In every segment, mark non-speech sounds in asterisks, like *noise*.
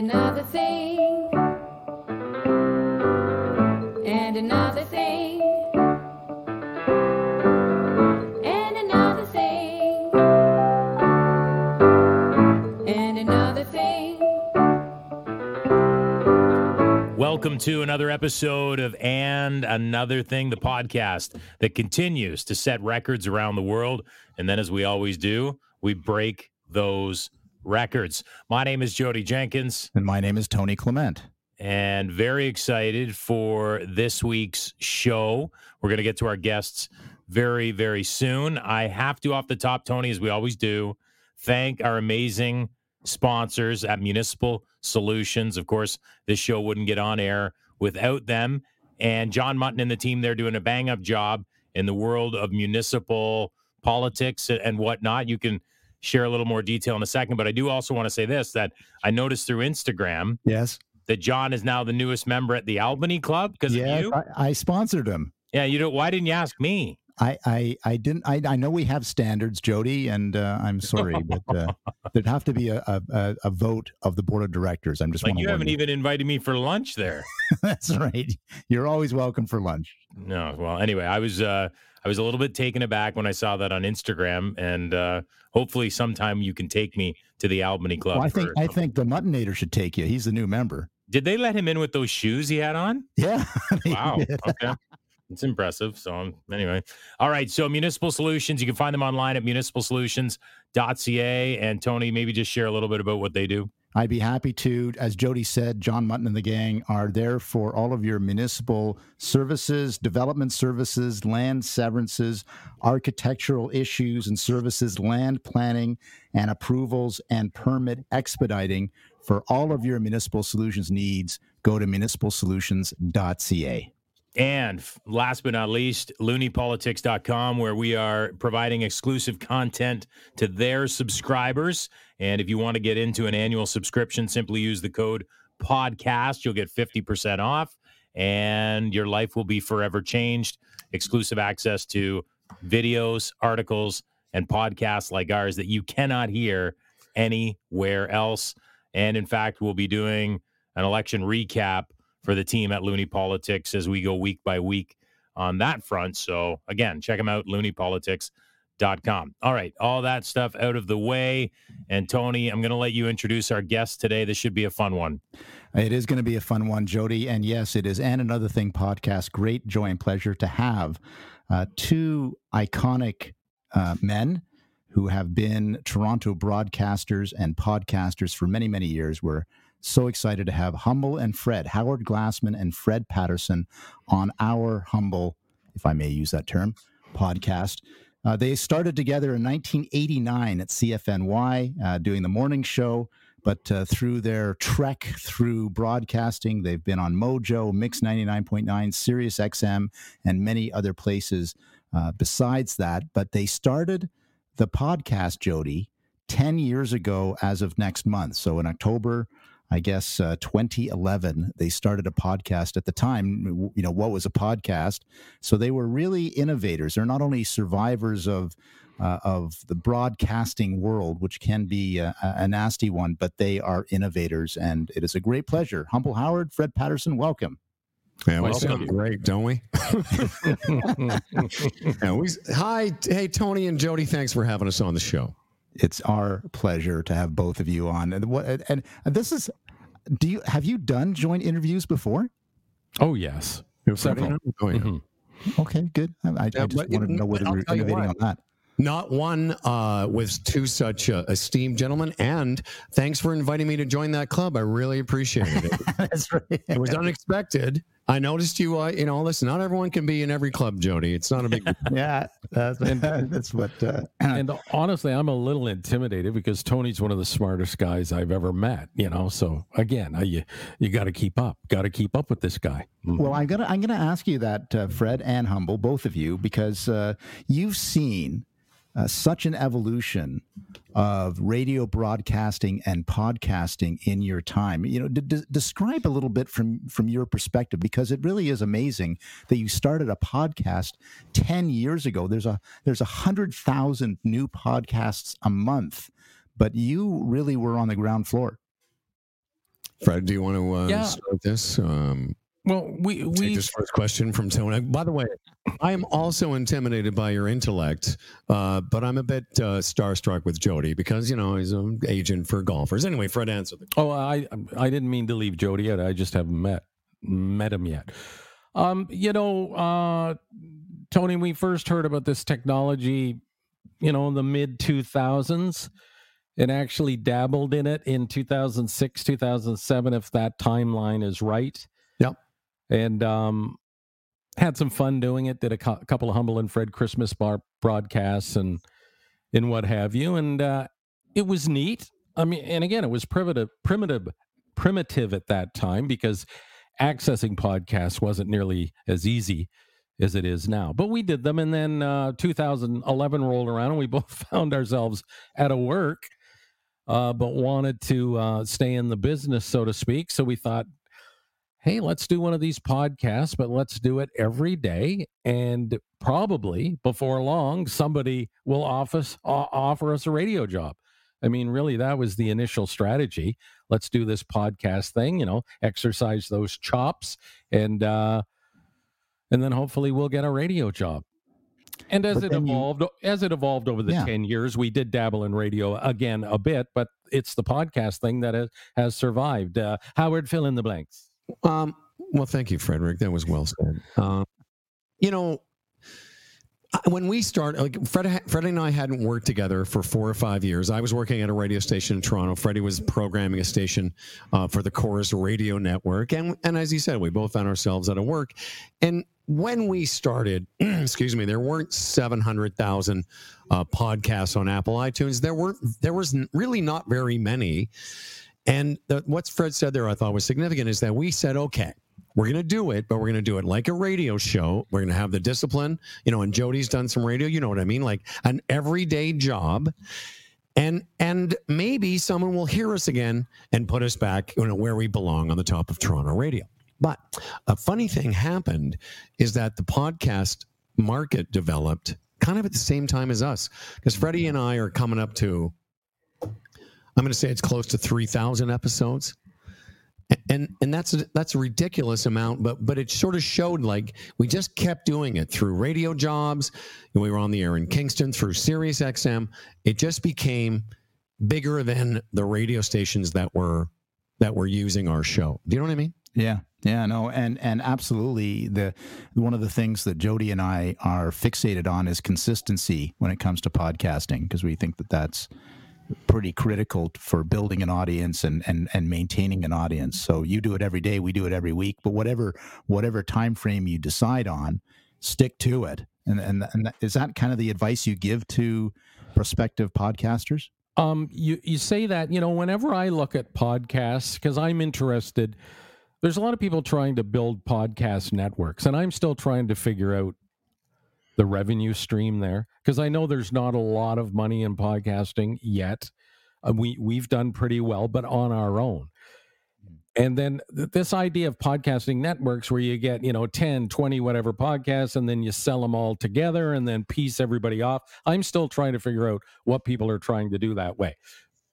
another thing, and another thing, and another thing, and another thing. Welcome to another episode of And Another Thing, the podcast that continues to set records around the world. And then, as we always do, we break those records. My name is Jodie Jenkins, And my name is Tony Clement. and very excited for this week's show. We're going to get to our guests very, very soon. I have to, off the top, Tony, as we always do, thank our amazing sponsors at Municipal Solutions. Of course, this show wouldn't get on air without them. And John Mutton and the team, they're doing a bang up job in the world of municipal politics and whatnot. You can share a little more detail in a second, but I do also want to say this that I noticed through Instagram Yes. that John is now the newest member at the Albany Club because of Yes, you. I, I sponsored him. Yeah, you don't. Why didn't you ask me? I, I, I didn't. I, I know we have standards, Jodie, and uh, I'm sorry, *laughs* but uh, there'd have to be a, a, a- vote of the board of directors. I'm just Like you haven't even invited me for lunch there. *laughs* That's right. You're always welcome for lunch. No. Well, anyway, I was uh I was a little bit taken aback when I saw that on Instagram, and uh hopefully sometime you can take me to the Albany Club. Well, I think I think the Muttonator should take you. He's the new member. Did they let him in with those shoes he had on? Yeah. *laughs* Wow. Okay. It's impressive. So um, anyway, all right. So Municipal Solutions, you can find them online at municipalsolutions.ca. And Tony, maybe just share a little bit about what they do. I'd be happy to. As Jodie said, John Mutton and the gang are there for all of your municipal services, development services, land severances, architectural issues and services, land planning and approvals, and permit expediting. For all of your municipal solutions needs, go to municipalsolutions.ca. And last but not least, looniepolitics.com, where we are providing exclusive content to their subscribers. And if you want to get into an annual subscription, simply use the code podcast. You'll get 50% off and your life will be forever changed. Exclusive access to videos, articles, and podcasts like ours that you cannot hear anywhere else. And in fact, we'll be doing an election recap for the team at Loonie Politics as we go week by week on that front. So again, check them out, looniepolitics.com. All right, all that stuff out of the way. And Tony, I'm going to let you introduce our guest today. This should be a fun one. It is going to be a fun one, Jodie. And yes, it is. And another thing podcast. Great joy and pleasure to have uh, two iconic uh, men who have been Toronto broadcasters and podcasters for many, many years. We're so excited to have Humble and Fred, Howard Glassman and Fred Patterson on our Humble, if I may use that term, podcast. Uh, they started together in 1989 at CFNY uh, doing the morning show but uh, through their trek through broadcasting, they've been on Mojo, Mix 99.9, Sirius XM, and many other places uh, besides that. But they started the podcast, Jodie, 10 years ago as of next month. So in October, I guess uh, 2011, they started a podcast. At the time, you know, what was a podcast? So they were really innovators. They're not only survivors of uh, of the broadcasting world, which can be a, a a nasty one, but they are innovators, and it is a great pleasure. Humble Howard, Fred Patterson, welcome. Yeah, we sound great, don't we? *laughs* yeah, we? Hi, hey Tony and Jodie. Thanks for having us on the show. It's our pleasure to have both of you on. And what? And, and this is. Do you have you done joint interviews before? Oh yes. Several. Oh, yeah. Mhm. Okay, good. I, I, I Yeah, just but- wanted to know whether you're tell you innovating on that. Not one uh, with two such uh, esteemed gentlemen. And thanks for inviting me to join that club. I really appreciated it. *laughs* That's right. it was unexpected. I noticed you. Uh, you know, listen. Not everyone can be in every club, Jodie. It's not a big. *laughs* yeah, that's, *laughs* that's what. Uh, *clears throat* And honestly, I'm a little intimidated because Tony's one of the smartest guys I've ever met. You know, so again, I, you you got to keep up. Got to keep up with this guy. Mhm. Well, I'm gonna I'm gonna ask you that, uh, Fred and Humble, both of you, because uh, you've seen uh, such an evolution of radio broadcasting and podcasting in your time. You know, d- d- describe a little bit from from your perspective, because it really is amazing that you started a podcast ten years ago. There's a there's a hundred thousand new podcasts a month, but you really were on the ground floor. Fred, do you want to uh, Yeah. start this? Um, Well, we take we this first question from Tony. By the way, I am also intimidated by your intellect, uh, but I'm a bit uh, starstruck with Jodie because you know he's an agent for golfers. Anyway, Fred, answer the Oh, I I didn't mean to leave Jodie yet. I just haven't met met him yet. Um, you know, uh, Tony, we first heard about this technology, you know, in the mid two thousands, and actually dabbled in it in two thousand six, two thousand seven, if that timeline is right. And um, had some fun doing it. Did a cou- couple of humble and Fred Christmas bar broadcasts and and what have you, and uh, it was neat. I mean, and again, it was primitive, primitive, primitive at that time because accessing podcasts wasn't nearly as easy as it is now. But we did them, and then uh, 2011 rolled around, and we *laughs* both found ourselves out of work, uh, but wanted to uh, stay in the business, so to speak. So we thought, hey, let's do one of these podcasts, but let's do it every day, and probably before long, somebody will office, o- offer us a radio job. I mean, really, that was the initial strategy. Let's do this podcast thing, you know, exercise those chops, and uh, and then hopefully we'll get a radio job. And as But it then you- evolved, as it evolved over the Yeah. ten years, we did dabble in radio again a bit, but it's the podcast thing that has, has survived. Uh, Howard, fill in the blanks. Um, well, thank you, Frederick. That was well said. Um, you know, when we started, like Fred, Fred and I hadn't worked together for four or five years. I was working at a radio station in Toronto. Freddie was programming a station uh, for the Corus Radio Network, and and as he said, we both found ourselves out of work. And when we started, *clears throat* excuse me, there weren't seven hundred thousand uh, podcasts on Apple iTunes. There weren't. There was really not very many. And the, what Fred said there, I thought was significant, is that we said, okay, we're going to do it, but we're going to do it like a radio show. We're going to have the discipline, you know. And Jodie's done some radio, you know what I mean, like an everyday job. And and maybe someone will hear us again and put us back, you know, where we belong on the top of Toronto radio. But a funny thing happened is that the podcast market developed kind of at the same time as us, because Freddie and I are coming up to I'm going to say it's close to 3,000 episodes. And and that's a, that's a ridiculous amount, but but it sort of showed like we just kept doing it through radio jobs. And we were on the air in Kingston through Sirius XM. It just became bigger than the radio stations that were that were using our show. Do you know what I mean? Yeah, yeah, no, and and absolutely the one of the things that Jodie and I are fixated on is consistency when it comes to podcasting because we think that that's pretty critical for building an audience and and and maintaining an audience. So you do it every day, we do it every week, but whatever whatever time frame you decide on, stick to it. And and and that, is that kind of the advice you give to prospective podcasters? Um, you you say that you know whenever I look at podcasts because I'm interested. There's a lot of people trying to build podcast networks, and I'm still trying to figure out the revenue stream there because I know there's not a lot of money in podcasting yet. Uh, we we've done pretty well, but on our own. And then th- this idea of podcasting networks where you get, you know, 10, 20, whatever podcasts, and then you sell them all together and then piece everybody off. I'm still trying to figure out what people are trying to do that way.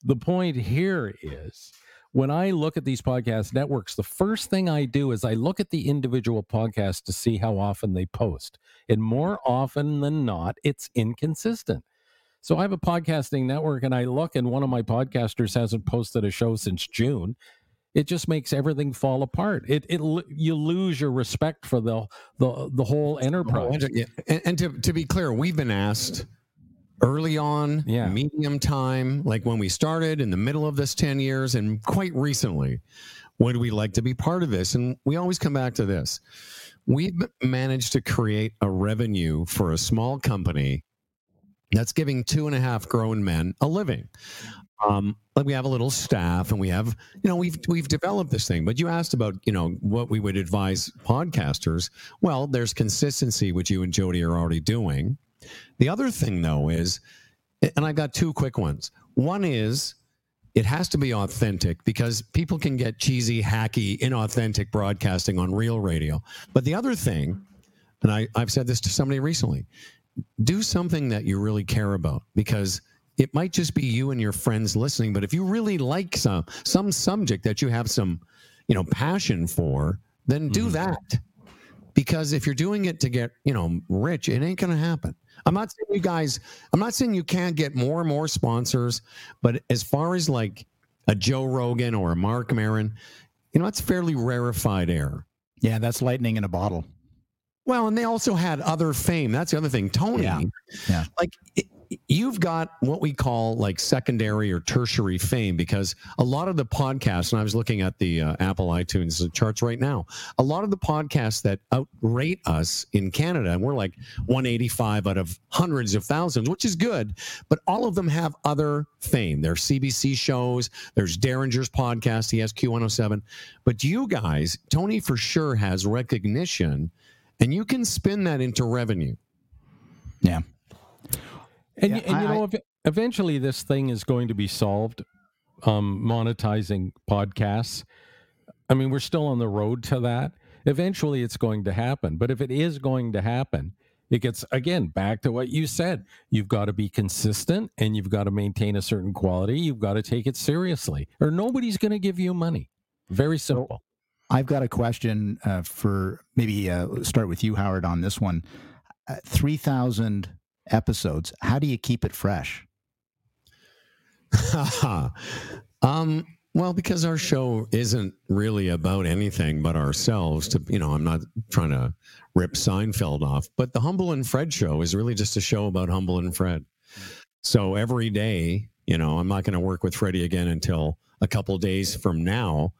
The point here is when I look at these podcast networks, the first thing I do is I look at the individual podcasts to see how often they post. And more often than not, it's inconsistent. So I have a podcasting network and I look and one of my podcasters hasn't posted a show since June. It just makes everything fall apart. It it you lose your respect for the the the whole enterprise. And, and to, to be clear, we've been asked early on, Yeah. medium time, like when we started in the middle of this 10 years, and quite recently, would we like to be part of this? And we always come back to this. We've managed to create a revenue for a small company that's giving two and a half grown men a living. Um, like we have a little staff and we have, you know, we've we've developed this thing. But you asked about, you know, what we would advise podcasters. Well, there's consistency, which you and Jodie are already doing. The other thing, though, is, and I've got two quick ones. One is it has to be authentic because people can get cheesy, hacky, inauthentic broadcasting on real radio. But the other thing, and I, I've said this to somebody recently, do something that you really care about because it might just be you and your friends listening, but if you really like some some subject that you have some, you know, passion for, then do Mhm. that. Because if you're doing it to get, you know, rich, it ain't going to happen. I'm not saying you guys, I'm not saying you can't get more and more sponsors, but as far as like a Joe Rogan or a Marc Maron, you know, that's fairly rarefied air. Yeah, that's lightning in a bottle. Well, and they also had other fame. That's the other thing. Tony, Yeah. Yeah. like it, you've got what we call like secondary or tertiary fame because a lot of the podcasts, and I was looking at the uh, Apple iTunes charts right now, a lot of the podcasts that outrate us in Canada, and we're like 185 out of hundreds of thousands, which is good, but all of them have other fame. There's CBC shows, there's Derringer's podcast, he has Q107. But you guys, Tony for sure has recognition, and you can spin that into revenue. Yeah. And, Yeah, and I- you know, I- eventually this thing is going to be solved. Um, monetizing podcasts. I mean, we're still on the road to that. Eventually, it's going to happen. But if it is going to happen, it gets again back to what you said. You've got to be consistent, and you've got to maintain a certain quality. You've got to take it seriously, or nobody's going to give you money. Very simple. I've got a question uh, for maybe uh, start with you, Howard, on this one. Uh, 3,000 episodes. How do you keep it fresh? *laughs* um, well, because our show isn't really about anything but ourselves. To you know, I'm not trying to rip Seinfeld off, but the Humble and Fred show is really just a show about Humble and Fred. So every day, you know, I'm not going to work with Freddie again until a couple days from now,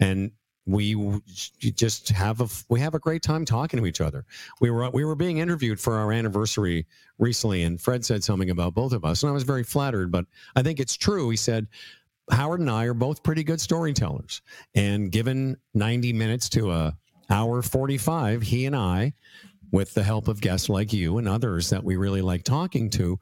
and we just have a we have a great time talking to each other. We were we were being interviewed for our anniversary recently, and Fred said something about both of us, and I was very flattered. But I think it's true. He said Howard and I are both pretty good storytellers, and given 90 minutes to a hour 45, he and I, with the help of guests like you and others that we really like talking to,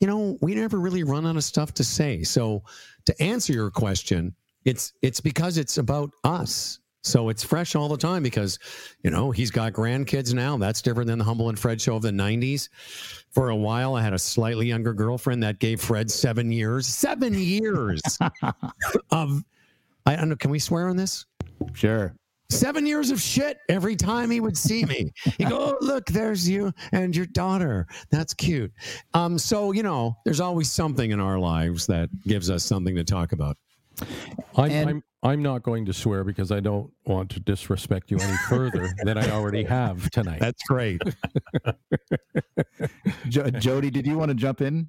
you know, we never really run out of stuff to say. So to answer your question, it's it's because it's about us. So it's fresh all the time because, you know, he's got grandkids now. That's different than the Humble and Fred show of the 90s. For a while, I had a slightly younger girlfriend that gave Fred seven years, seven years *laughs* of, I don't know, can we swear on this? Sure. Seven years of shit every time he would see me. He'd go, oh, look, there's you and your daughter. That's cute. Um, so, you know, there's always something in our lives that gives us something to talk about. I'm, And- I'm I'm not going to swear because I don't want to disrespect you any further *laughs* than I already have tonight. That's great. *laughs* Jo- Jodie, did you want to jump in?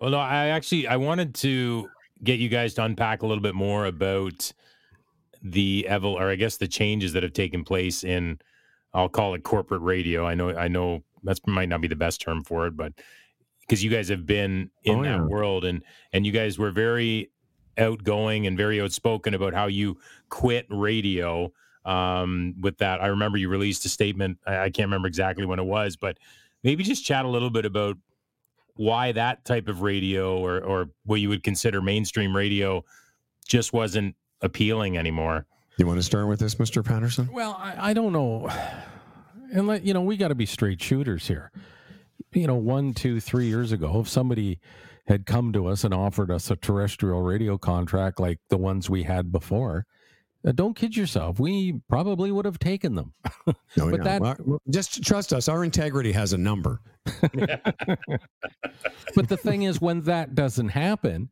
Well, no, I actually I wanted to get you guys to unpack a little bit more about the evol or I guess the changes that have taken place in I'll call it corporate radio. I know I know that might not be the best term for it, but because you guys have been in Oh, that world and and you guys were very outgoing and very outspoken about how you quit radio um with that i remember you released a statement I, I can't remember exactly when it was but maybe just chat a little bit about why that type of radio or or what you would consider mainstream radio just wasn't appealing anymore You want to start with this, Mr. Patterson? Well, I, I don't know. And let you know, we got to be straight shooters here. You know, one, two, three years ago, if somebody had come to us and offered us a terrestrial radio contract like the ones we had before, uh, don't kid yourself. We probably would have taken them. No, But that- Well, just trust us. Our integrity has a number. *laughs* But the thing is, when that doesn't happen,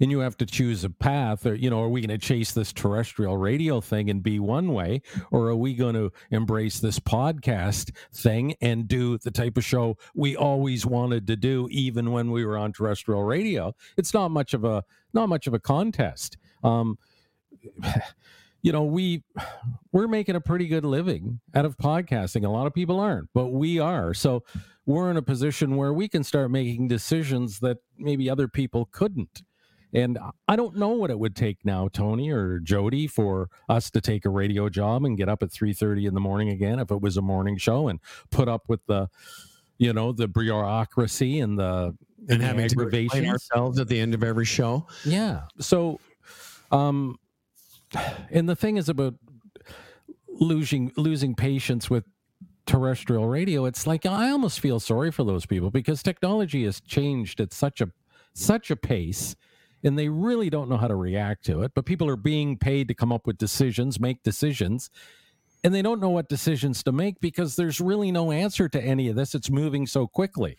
and you have to choose a path, or you know, are we going to chase this terrestrial radio thing and be one way, or are we going to embrace this podcast thing and do the type of show we always wanted to do, even when we were on terrestrial radio? It's not much of a not much of a contest. Um, *sighs* you know, we we're making a pretty good living out of podcasting. A lot of people aren't, but we are. So we're in a position where we can start making decisions that maybe other people couldn't. And I don't know what it would take now, Tony or Jodie, for us to take a radio job and get up at three thirty in the morning again, if it was a morning show, and put up with the, you know, the bureaucracy and the And the having to explain ourselves at the end of every show. Yeah. So, um, and the thing is about losing losing patience with terrestrial radio. It's like I almost feel sorry for those people because technology has changed at such a such a pace and they really don't know how to react to it. But people are being paid to come up with decisions, make decisions, and they don't know what decisions to make because there's really no answer to any of this. It's moving so quickly.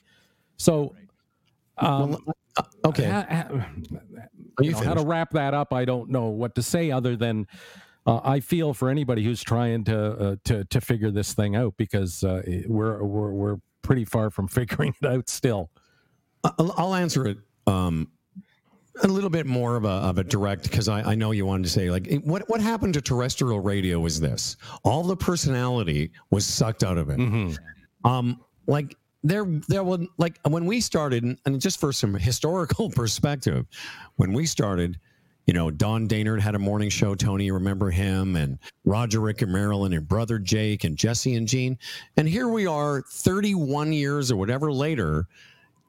So, um, Well, uh, okay. ha- ha- Are you know, how to wrap that up, I don't know what to say other than uh, I feel for anybody who's trying to uh, to to figure this thing out because uh, we're we're we're pretty far from *laughs* figuring it out still. I'll, I'll answer it um, a little bit more of a, of a direct because I, I know you wanted to say like what what happened to terrestrial radio was this? All the personality was sucked out of it. Um like there there was like when we started and- and just for some historical *laughs* perspective when we started you know don daynard had a morning show tony you remember him and roger rick and marilyn and brother jake and jesse and gene. And here we are 31 years or whatever later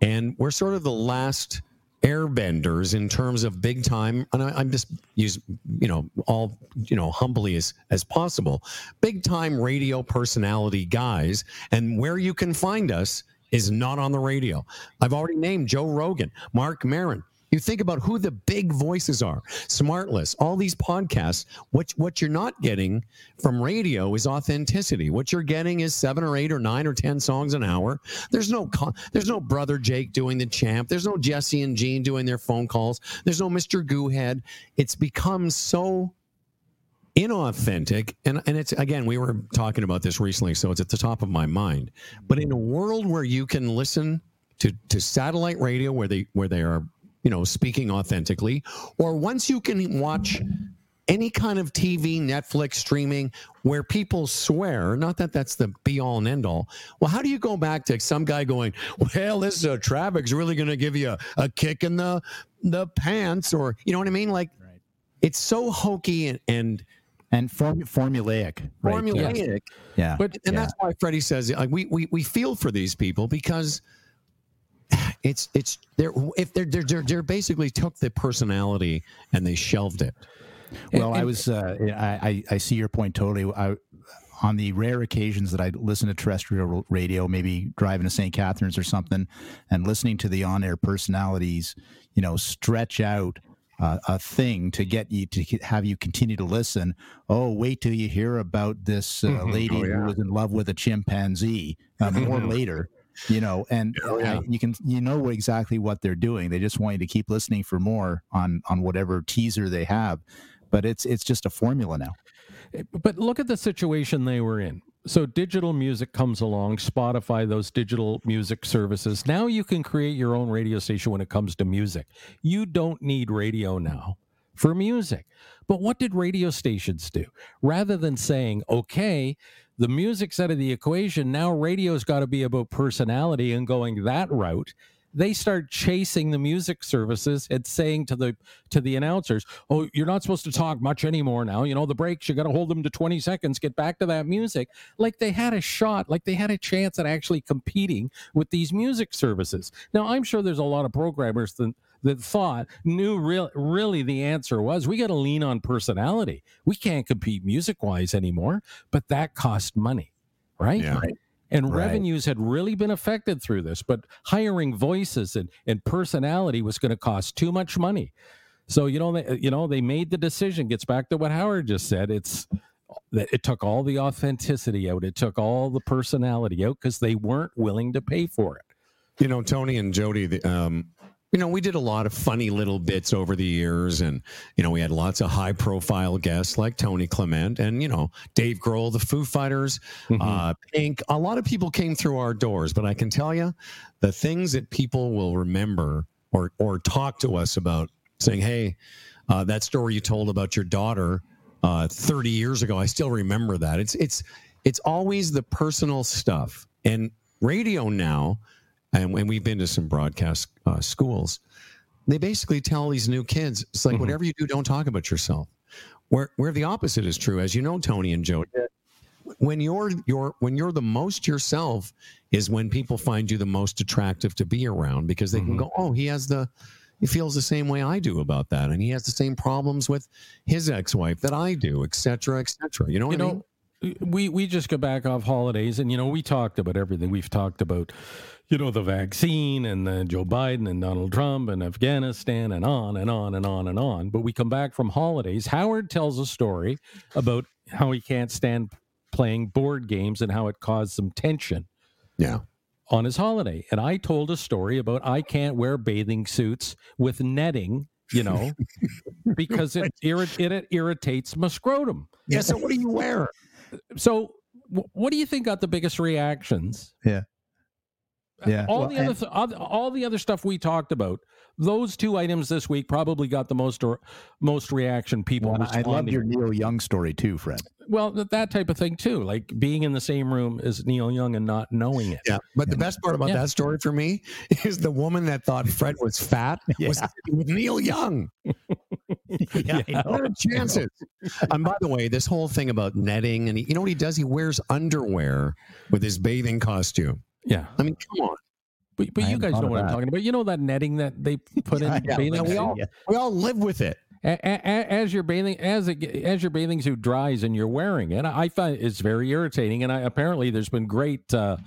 and we're sort of the last airbenders in terms of big time and I, i'm just use you know all you know humbly as as possible big time radio personality guys and where you can find us is not on the radio i've already named joe rogan marc Maron. You think about who the big voices are smartless all these podcasts what what you're not getting from radio is authenticity what you're getting is seven or eight or nine or ten songs an hour there's no there's no brother Jake doing the champ. There's no Jesse and Gene doing their phone calls. There's no Mr. Goohead. It's become so inauthentic and and it's again we were talking about this recently so it's at the top of my mind but in a world where you can listen to to satellite radio where they where they are you know speaking authentically or once you can watch any kind of TV, Netflix, streaming where people swear, not that that's the be all and end all. Well, how do you go back to some guy going, well, this uh, traffic's really going to give you a, a kick in the the pants, or you know what I mean? Like, it's so hokey and, and and form, formulaic. right? formulaic. Yeah. But And Yeah. that's why Freddie says like, we, we we feel for these people because it's it's they're if they're they're they're, they're basically took the personality and they shelved it. Well, And- I was. Uh, I, I I see your point totally. I, on the rare occasions that I listen to terrestrial radio, maybe driving to St. Catharines or something, and listening to the on-air personalities, you know, stretch out uh, a thing to get you to have you continue to listen. Oh, wait till you hear about this uh, Mhm. lady Oh, yeah. who was in love with a chimpanzee. Uh, *laughs* more later, you know, and Oh, yeah. I- you can you know exactly what they're doing. They just want you to keep listening for more on on whatever teaser they have. But it's it's just a formula now. Eh, but look at the situation they were in. So digital music comes along, Spotify, those digital music services. Now you can create your own radio station when it comes to music. You don't need radio now for music. But what did radio stations do? Rather than saying, okay, the music's out of the equation, now radio's got to be about personality and going that route. They start chasing the music services and saying to the to the announcers, "Oh, you're not supposed to talk much anymore now. You know the breaks. You got to hold them to 20 seconds. Get back to that music." Like they had a shot, like they had a chance at actually competing with these music services. Now, I'm sure there's a lot of programmers that that thought knew real really the answer was we got to lean on personality. We can't compete music wise anymore, but that cost money, right? Yeah. And Right. revenues had really been affected through this, but hiring voices and, and personality was going to cost too much money. So you know they you know they made the decision. Gets back to what Howard just said. It's that it took all the authenticity out. It took all the personality out because they weren't willing to pay for it. You know, Tony and Jody, the, um, you know, we did a lot of funny little bits over the years, and you know, we had lots of high-profile guests like Tony Clement and you know Dave Grohl, the Foo Fighters, uh, Pink. A lot of people came through our doors, but I can tell you, the things that people will remember or or talk to us about, saying, "Hey, uh, that story you told about your daughter uh, 30 years ago, I still remember that." It's it's it's always the personal stuff, and radio now and when we've been to some broadcast uh, schools, they basically tell these new kids, it's like Mhm. whatever you do, don't talk about yourself. Where where the opposite is true, as you know, Tony and Joe. When you're you're when you're the most yourself is when people find you the most attractive to be around because they can Mhm. go, oh, he has the he feels the same way I do about that, and he has the same problems with his ex-wife that I do, et cetera, et cetera. You know what you I know, mean? We we just got back off holidays, and you know we talked about everything. We've talked about, you know, the vaccine and the Joe Biden and Donald Trump and Afghanistan and on and on and on and on. But we come back from holidays. Howard tells a story about how he can't stand playing board games and how it caused some tension Yeah. on his holiday. And I told a story about I can't wear bathing suits with netting, you know, *laughs* because it, irri- it irritates my scrotum. Yeah. So what do you wear? So, wh- what do you think got the biggest reactions? Yeah. Uh, yeah. All Well, the other, and- th- all, the other stuff we talked about, those two items this week probably got the most or most reaction. People Well, I love your Neil Young story too, Fred. well that, that type of thing too, like being in the same room as Neil Young and not knowing it. Yeah. But the best part about Yeah. that story for me *laughs* is the woman that thought Fred was fat *laughs* was with Neil Young. *laughs* *laughs* yeah, I know. What are the chances? *laughs* and by the way, this whole thing about netting and he, you know what he does? He wears underwear with his bathing costume. Yeah, I mean, come on. but, but I you guys know of what I'm talking about. You know that netting that they put in Yeah, bathing yeah, we suit? all- yeah. We all live with it. A- a- a- as your bathing as it, as your bathing suit dries and you're wearing it, I find it's very irritating. And I, apparently, there's been great uh,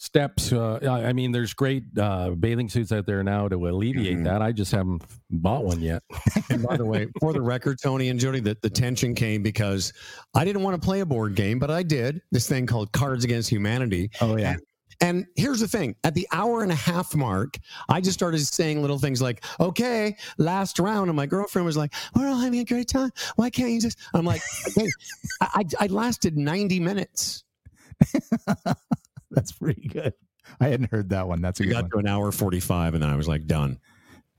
steps. Uh, I I mean, there's great uh, bathing suits out there now to alleviate Mhm. that. I just haven't bought one yet. *laughs* And by the way, for the record, Tony and Jodie, the, the tension came because I didn't want to play a board game, but I did this thing called Cards Against Humanity. Oh yeah. And here's the thing at the hour and a half mark, I just started saying little things like, okay, last round. And my girlfriend was like, we're all having a great time. Why can't you just? I'm like, I, I, I lasted 90 minutes. *laughs* *laughs* That's pretty good. I hadn't heard that one. That's a We good got one. to an hour 45 and then I was like, done.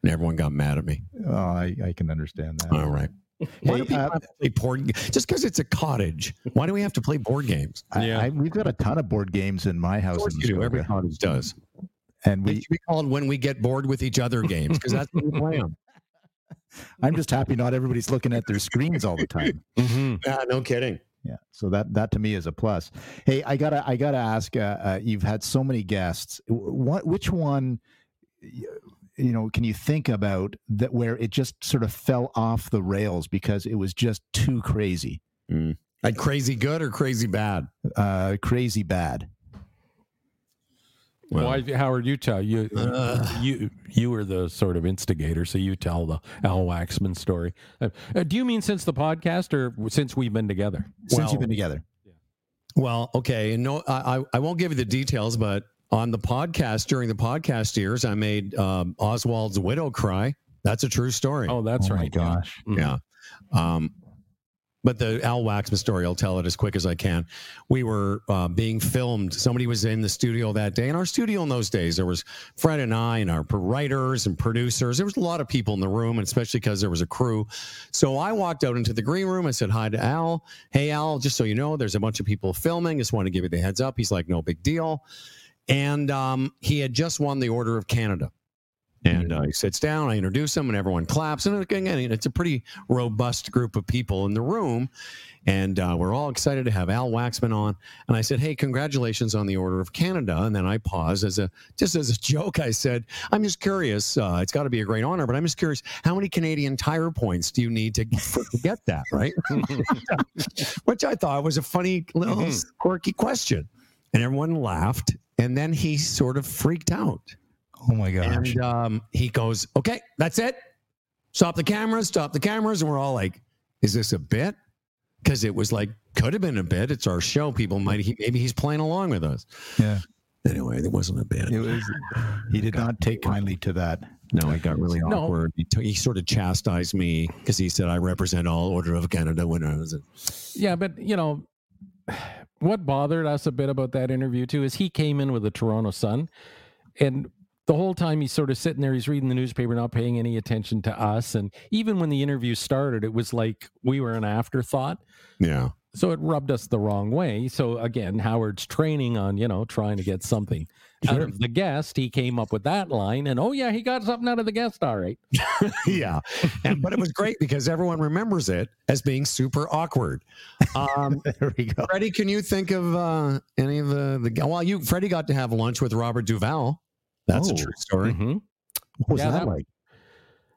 And everyone got mad at me. Oh, I, I can understand that. All right. *laughs* Why do people uh, have to play board Just because it's a cottage, why do we have to play board games? I, Yeah. I, we've got a ton of board games in my house, Of course in you do. Every Muskoka, cottage does. and They we. call be called when we get bored with each other games because that's when we play them. *laughs* I'm just happy not everybody's looking at their screens all the time. Mm-hmm. Yeah, no kidding. Yeah, so that that to me is a plus. Hey, I gotta I gotta ask. Uh, uh, you've had so many guests. What which one? You know, can you think about that where it just sort of fell off the rails because it was just too crazy, Like crazy good or crazy bad? uh, crazy bad? Well, Why, Howard? You tell you Ugh. you you were the sort of instigator, so you tell the Al Waxman story. Uh, uh, do you mean since the podcast or since we've been together? Since Well- you've been together, Well, okay, and no, I, I I won't give you the details, but on the podcast during the podcast years, I made um, Oswald's widow cry. That's a true story. Oh, that's oh right. my yeah. gosh, Mhm. Yeah. Um, but the Al Waxman story, I'll tell it as quick as I can. We were uh, being filmed. Somebody was in the studio that day. In our studio in those days, there was Fred and I and our writers and producers. There was a lot of people in the room, especially because there was a crew. So I walked out into the green room. I said hi to Al. Hey, Al, just so you know, there's a bunch of people filming. Just want to give you the heads up. He's like, no big deal. And um, he had just won the Order of Canada. And uh, he sits down, I introduce him, and everyone claps. And again, it's a pretty robust group of people in the room. And uh, we're all excited to have Al Waxman on. And I said, Hey, congratulations on the Order of Canada. And then I paused as a just as a joke. I said, I'm just curious. Uh, it's got to be a great honor, but I'm just curious how many Canadian tire points do you need to, to get that, right? *laughs* *laughs* Which I thought was a funny little Mhm. quirky question. And everyone laughed. And then he sort of freaked out. Oh my gosh, And um, he goes, okay, that's it. Stop the cameras, stop the cameras. And we're all like, is this a bit? Because it was like, could have been a bit. It's our show. People might, he, maybe he's playing along with us. yeah, Anyway, it wasn't a bit. it was. He did not take kindly to that. No, it got really No. awkward. He, t- he sort of chastised me because he said, I represent all Order of Canada winners. Yeah, but you know, what bothered us a bit about that interview too is he came in with the Toronto Sun, and the whole time he's sort of sitting there, he's reading the newspaper, not paying any attention to us. And even when the interview started, it was like we were an afterthought. Yeah. So it rubbed us the wrong way. So again, Howard's training on, you know, trying to get something out of the guest. He came up with that line, and oh yeah, he got something out of the guest. All right. *laughs* yeah. And, but it was great because everyone remembers it as being super awkward. Um, *laughs* There we go. Freddie, can you think of uh, any of the the? Well, you Freddie got to have lunch with Robert Duvall. That's a Oh. true story. Mhm. What was Yeah, that, that- like?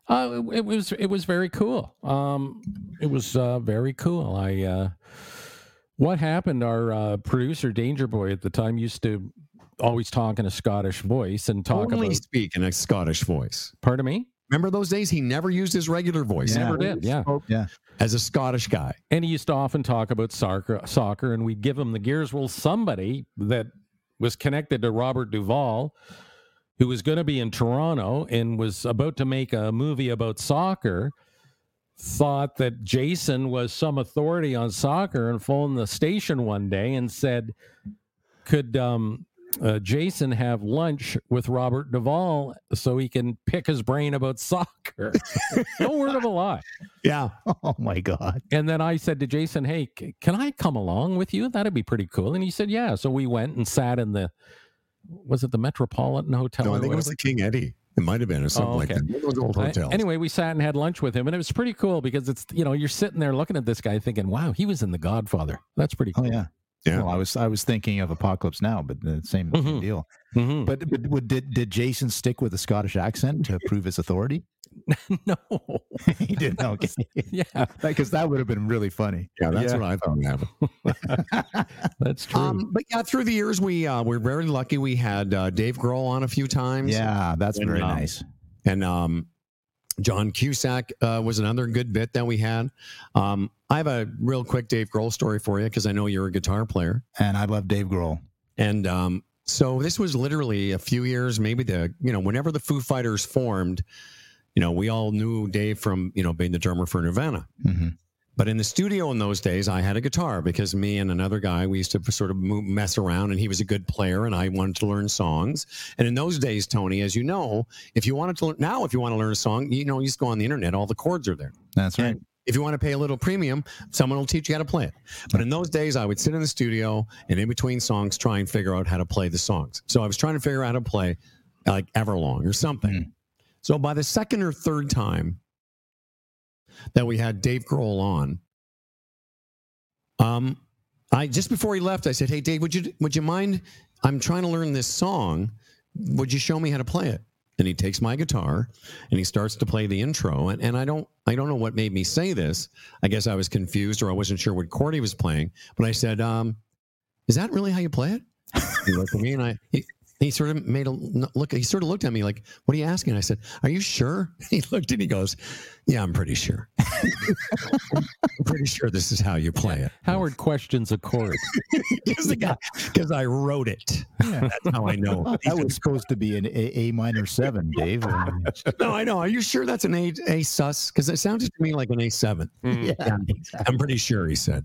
Uh, it, it was it was very cool. Um, it was uh, very cool. I uh, What happened? Our uh, producer Danger Boy at the time used to always talk in a Scottish voice and talk Only about. speak in a Scottish voice. Pardon me. Remember those days? He never used his regular voice. Yeah. Never did. Yeah. Yeah. As a Scottish guy. And he used to often talk about soccer, soccer, and we'd give him the gears. Well, somebody that was connected to Robert Duvall, who was going to be in Toronto and was about to make a movie about soccer, thought that Jason was some authority on soccer and phoned the station one day and said, "Could um, uh, Jason have lunch with Robert Duvall so he can pick his brain about soccer?" *laughs* no word of a lie. Yeah. Oh my God. And then I said to Jason, "Hey, can I come along with you? That'd be pretty cool." And he said, "Yeah." So we went and sat in the was it the Metropolitan Hotel? No, I or think it was the King Eddie. It might have been or something Oh, like that. Those old hotels. Anyway, we sat and had lunch with him, and it was pretty cool because it's you know you're sitting there looking at this guy thinking, "Wow, he was in The Godfather." That's pretty Oh cool. yeah. Yeah. Well, I was I was thinking of Apocalypse Now, but the same, same Mhm. deal. Mhm. But, but would- did did Jason stick with the Scottish accent to prove his authority? *laughs* no, *laughs* he didn't. Okay, yeah, *laughs* because that would have been really funny. yeah, that's Yeah. what I thought would happen. that's true. Um, but yeah, through the years, we uh, we're very lucky. We had uh, Dave Grohl on a few times. Yeah, that's And, very um, nice. and um, John Cusack uh, was another good bit that we had. Um, I have a real quick Dave Grohl story for you because I know you're a guitar player, And I love Dave Grohl. and um, so this was literally a few years, maybe the you know whenever the Foo Fighters formed, you know we all knew Dave from you know being the drummer for Nirvana. hmm But in the studio in those days, I had a guitar because me and another guy, we used to sort of mess around and he was a good player and I wanted to learn songs. And in those days, Tony, as you know, if you wanted to learn, now if you want to learn a song, you know, you just go on the internet, all the chords are there. That's right. And if you want to pay a little premium, someone will teach you how to play it. But in those days, I would sit in the studio and in between songs try and figure out how to play the songs. So I was trying to figure out how to play like Everlong or something. So by the second or third time that we had Dave Grohl on, um, I just before he left, I said, "Hey, Dave, would you would you mind? I'm trying to learn this song. Would you show me how to play it?" And he takes my guitar and he starts to play the intro. And, and I don't I don't know what made me say this. I guess I was confused or I wasn't sure what chord he was playing. But I said, um, "Is that really how you play it?" He looked at me and I he sort of made a look. He sort of looked at me like, "What are you asking?" I said, "Are you sure?" *laughs* He looked and he goes, "Yeah, I'm pretty sure. *laughs* I'm pretty sure this is how you play it." Howard questions a chord. *laughs* because I wrote it. Yeah. That's how I know. That was supposed to be an A, a minor seven, Dave. No, I know. Are you sure that's an A A sus? Because it sounded to me like an A seven. Hmm. yeah. I'm pretty sure he said.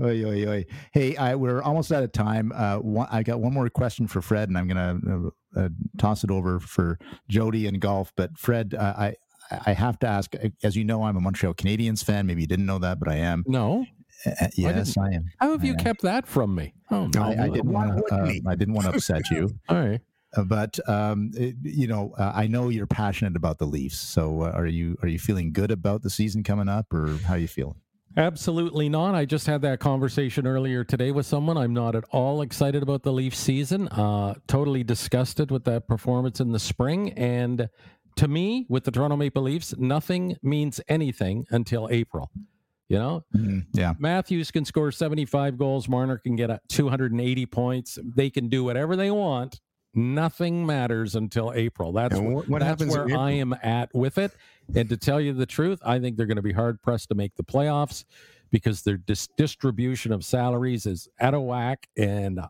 Oy, oy, oy. Hey, I, we're almost out of time. Uh, one, I got one more question for Fred, and I'm going to uh, uh, toss it over for Jodie and golf. But Fred, uh, I I have to ask. As you know, I'm a Montreal Canadiens fan. Maybe you didn't know that, but I am. No, Uh, yes, I am. how have you I- kept that from me? Oh, No, I, I didn't why want to. wouldn't Uh, he? I didn't want to upset you. *laughs* all right. Uh, but um, it- you know, uh, I know you're passionate about the Leafs. So, uh, are you are you feeling good about the season coming up, or how are you feeling? Absolutely not. I just had that conversation earlier today with someone. I'm not at all excited about the Leaf season. Uh, totally disgusted with that performance in the spring. And to me, with the Toronto Maple Leafs, nothing means anything until April. You know, Mm, yeah, Matthews can score 75 goals. Marner can get 280 points. They can do whatever they want. Nothing matters until April. That's what, what that's happens? where I am at with it. And to tell you the truth, I think they're going to be hard pressed to make the playoffs because their dis- distribution of salaries is out of whack. And uh,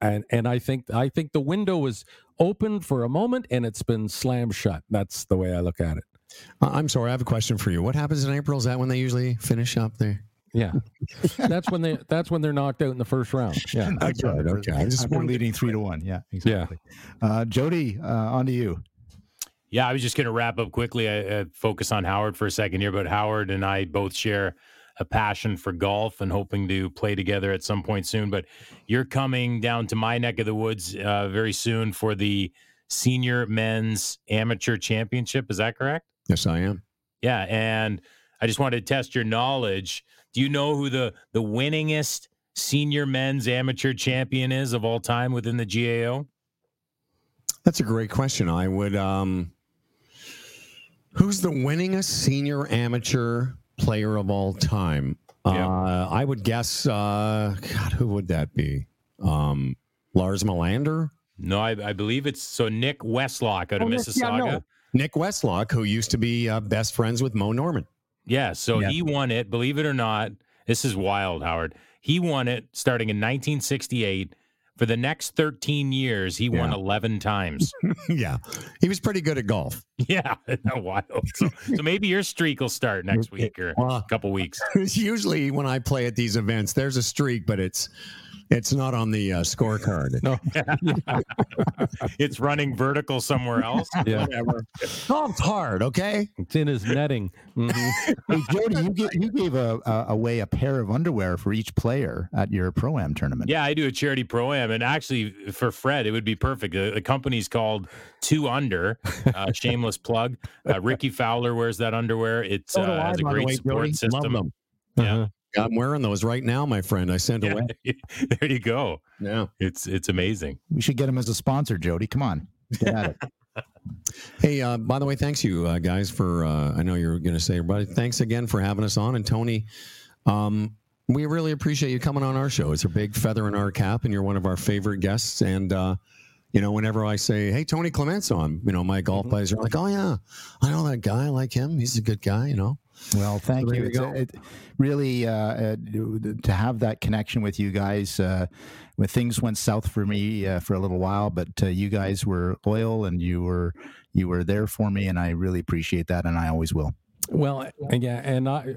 and and I think I think the window was open for a moment and it's been slammed shut. That's the way I look at it. I'm sorry. I have a question for you. What happens in April? Is that when they usually finish up there? Yeah, that's when they that's when they're knocked out in the first round. Yeah. *laughs* That's Okay, right. okay. I just After leading three to one. Yeah, exactly. Uh, Jodie, uh, on to you. Yeah, I was just going to wrap up quickly. I, uh focus on Howard for a second here, but Howard and I both share a passion for golf and hoping to play together at some point soon. But you're coming down to my neck of the woods uh, very soon for the senior men's amateur championship. Is that correct? Yes, I am. Yeah, and I just wanted to test your knowledge. Do you know who the the winningest senior men's amateur champion is of all time within the GAO? That's a great question. I would. um Who's the winningest senior amateur player of all time? Yeah. Uh, I would guess. Uh, God, who would that be? Um, Lars Melander, No, I, I believe it's so Nick Weslock out of Oh, yes, yeah, Mississauga. no. Nick Weslock, who used to be uh, best friends with Moe Norman. Yeah, so Yeah. he won it. Believe it or not, this is wild, Howard. He won it starting in 1968. For the next 13 years, he won 11 times. *laughs* yeah, he was pretty good at golf. yeah, *laughs* wild. So, so maybe your streak will start next week or Well, a couple weeks. *laughs* usually when I play at these events, there's a streak, but it's it's not on the uh, scorecard. No, *laughs* it's running vertical somewhere else. yeah, Whatever. Golf's hard, okay? it's in his netting. Mhm. Hey, Jodie, you, ga- you gave a, a, away a pair of underwear for each player at your pro am tournament. Yeah, I do a charity pro am, and actually for Fred, it would be perfect. The, the company's called Two Under. Uh, *laughs* shameless plug. Uh, Rickie Fowler wears that underwear. It So uh, has a great way, support Jodie. system. Love them. Yeah. Uh-huh. I'm wearing those right now, my friend. I sent Yeah, away. *laughs* there you go. Yeah. It's it's amazing. We should get him as a sponsor, Jodie. Come on. Get at it. *laughs* Hey, uh, by the way, thanks you uh, guys for. Uh, I know you're going to say, but thanks again for having us on. And Tony, um, we really appreciate you coming on our show. It's a big feather in our cap, and you're one of our favorite guests. And uh, you know, whenever I say, "Hey, Tony Clement's on," you know, my golf Mm-hmm. buddies are like, "Oh yeah, I know that guy. I like him. He's a good guy." You know. Well, thank There you. you It's, it, really, uh, uh, to have that connection with you guys, uh, when things went south for me uh, for a little while, but uh, you guys were loyal and you were you were there for me, and I really appreciate that, and I always will. Well, yeah, and I,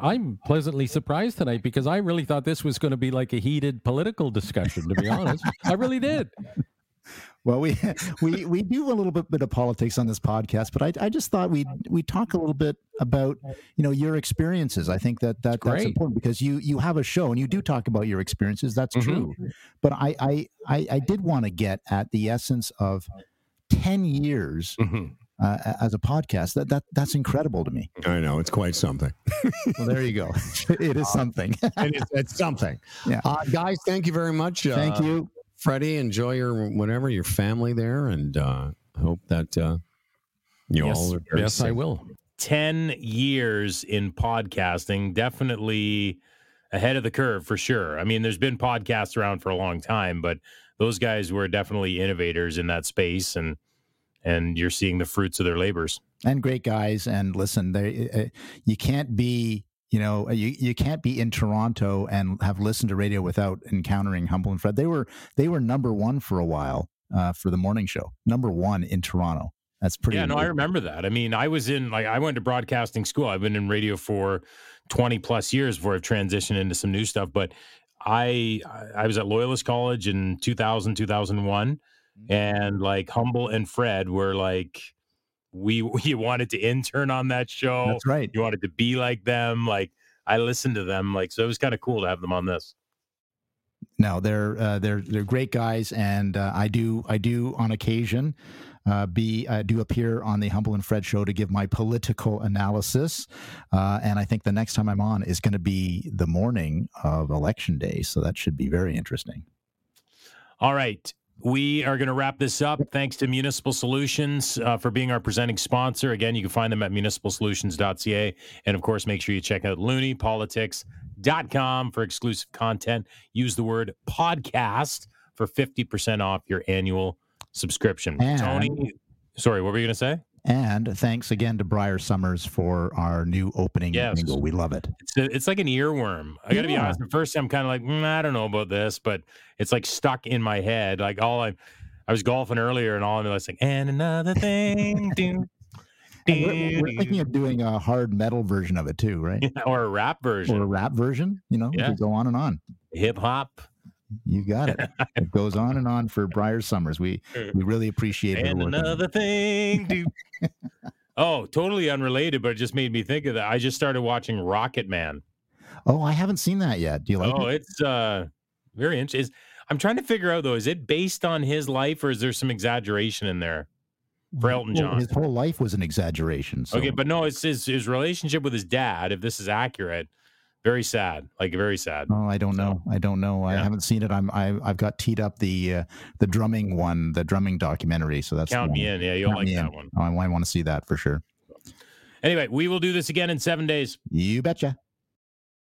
I'm pleasantly surprised tonight because I really thought this was going to be like a heated political discussion. To be honest, I really did. Well, we *laughs* we we do a little bit, bit of politics on this podcast, but I, I just thought we we talk a little bit about you know your experiences. I think that that that's important because you you have a show and you do talk about your experiences. That's Mhm. true, but I I I, I did want to get at the essence of ten years Mhm. uh, as a podcast. That that that's incredible to me. I know it's quite something. *laughs* Well, there you go. *laughs* it is something. it is, it's something. Yeah. Uh, guys, thank you very much. Uh, Thank you. Freddie. Enjoy your whatever your family there, and uh, hope that uh, you Yes. all are very Yes, I will. 10 years in podcasting, definitely ahead of the curve for sure. I mean, there's been podcasts around for a long time, but those guys were definitely innovators in that space and and you're seeing the fruits of their labors. and great guys. And listen, they uh, you can't be you know you, you can't be in Toronto and have listened to radio without encountering Humble and Fred. They were they were number one for a while uh, for the morning show, number one in Toronto. That's pretty. yeah, no, I remember that. I mean, I was in like I went to broadcasting school. I've been in radio for 20 plus years before I've transitioned into some new stuff, but I I was at Loyalist College in 2000 2001 and like Humble and Fred were like we *laughs* we wanted to intern on that show. That's right. You wanted to be like them. Like I listened to them like so it was kind of cool to have them on this. No, they're uh, they're they're great guys, and uh, I do I do on occasion uh, be uh, do appear on the Humble and Fred show to give my political analysis, uh, and I think the next time I'm on is going to be the morning of election day, so that should be very interesting. All right. We are going to wrap this up. Thanks to Municipal Solutions uh, for being our presenting sponsor. Again, you can find them at municipalsolutions.ca. And of course, make sure you check out looniepolitics.com for exclusive content. Use the word podcast for 50% off your annual subscription. And- Tony, sorry, what were you going to say? And thanks again to Briar Summers for our new opening Yes. jingle. We love it. It's, a, it's like an earworm. I got to be honest. At first, I'm kind of like, mm, I don't know about this, but it's like stuck in my head. Like all I, I was golfing earlier, and all I'm like, and another thing, *laughs* we're, we're thinking of doing a hard metal version of it too, right? *laughs* or a rap version, Or a rap version. You know, we Yeah. could go on and on. hip hop, You got it. *laughs* it goes on and on for Briar Summers. We we really appreciate her and another thing. do. *laughs* oh, totally unrelated, but it just made me think of that. I just started watching Rocketman. Oh, I haven't seen that yet. Do you like oh, it? it's uh very interesting. I'm trying to figure out though, is it based on his life or is there some exaggeration in there? for Elton Well, John. His whole life was an exaggeration. So. Okay, but no, it's his his relationship with his dad. If this is accurate, very sad. Like very sad. Oh, I don't know. I don't know. I haven't seen it. I'm I, I've got teed up the uh, the drumming one, the drumming documentary. So that's Count me in. Yeah, you'll Count like me in. that one. Oh, I want to see that for sure. Anyway, we will do this again in seven days. You betcha.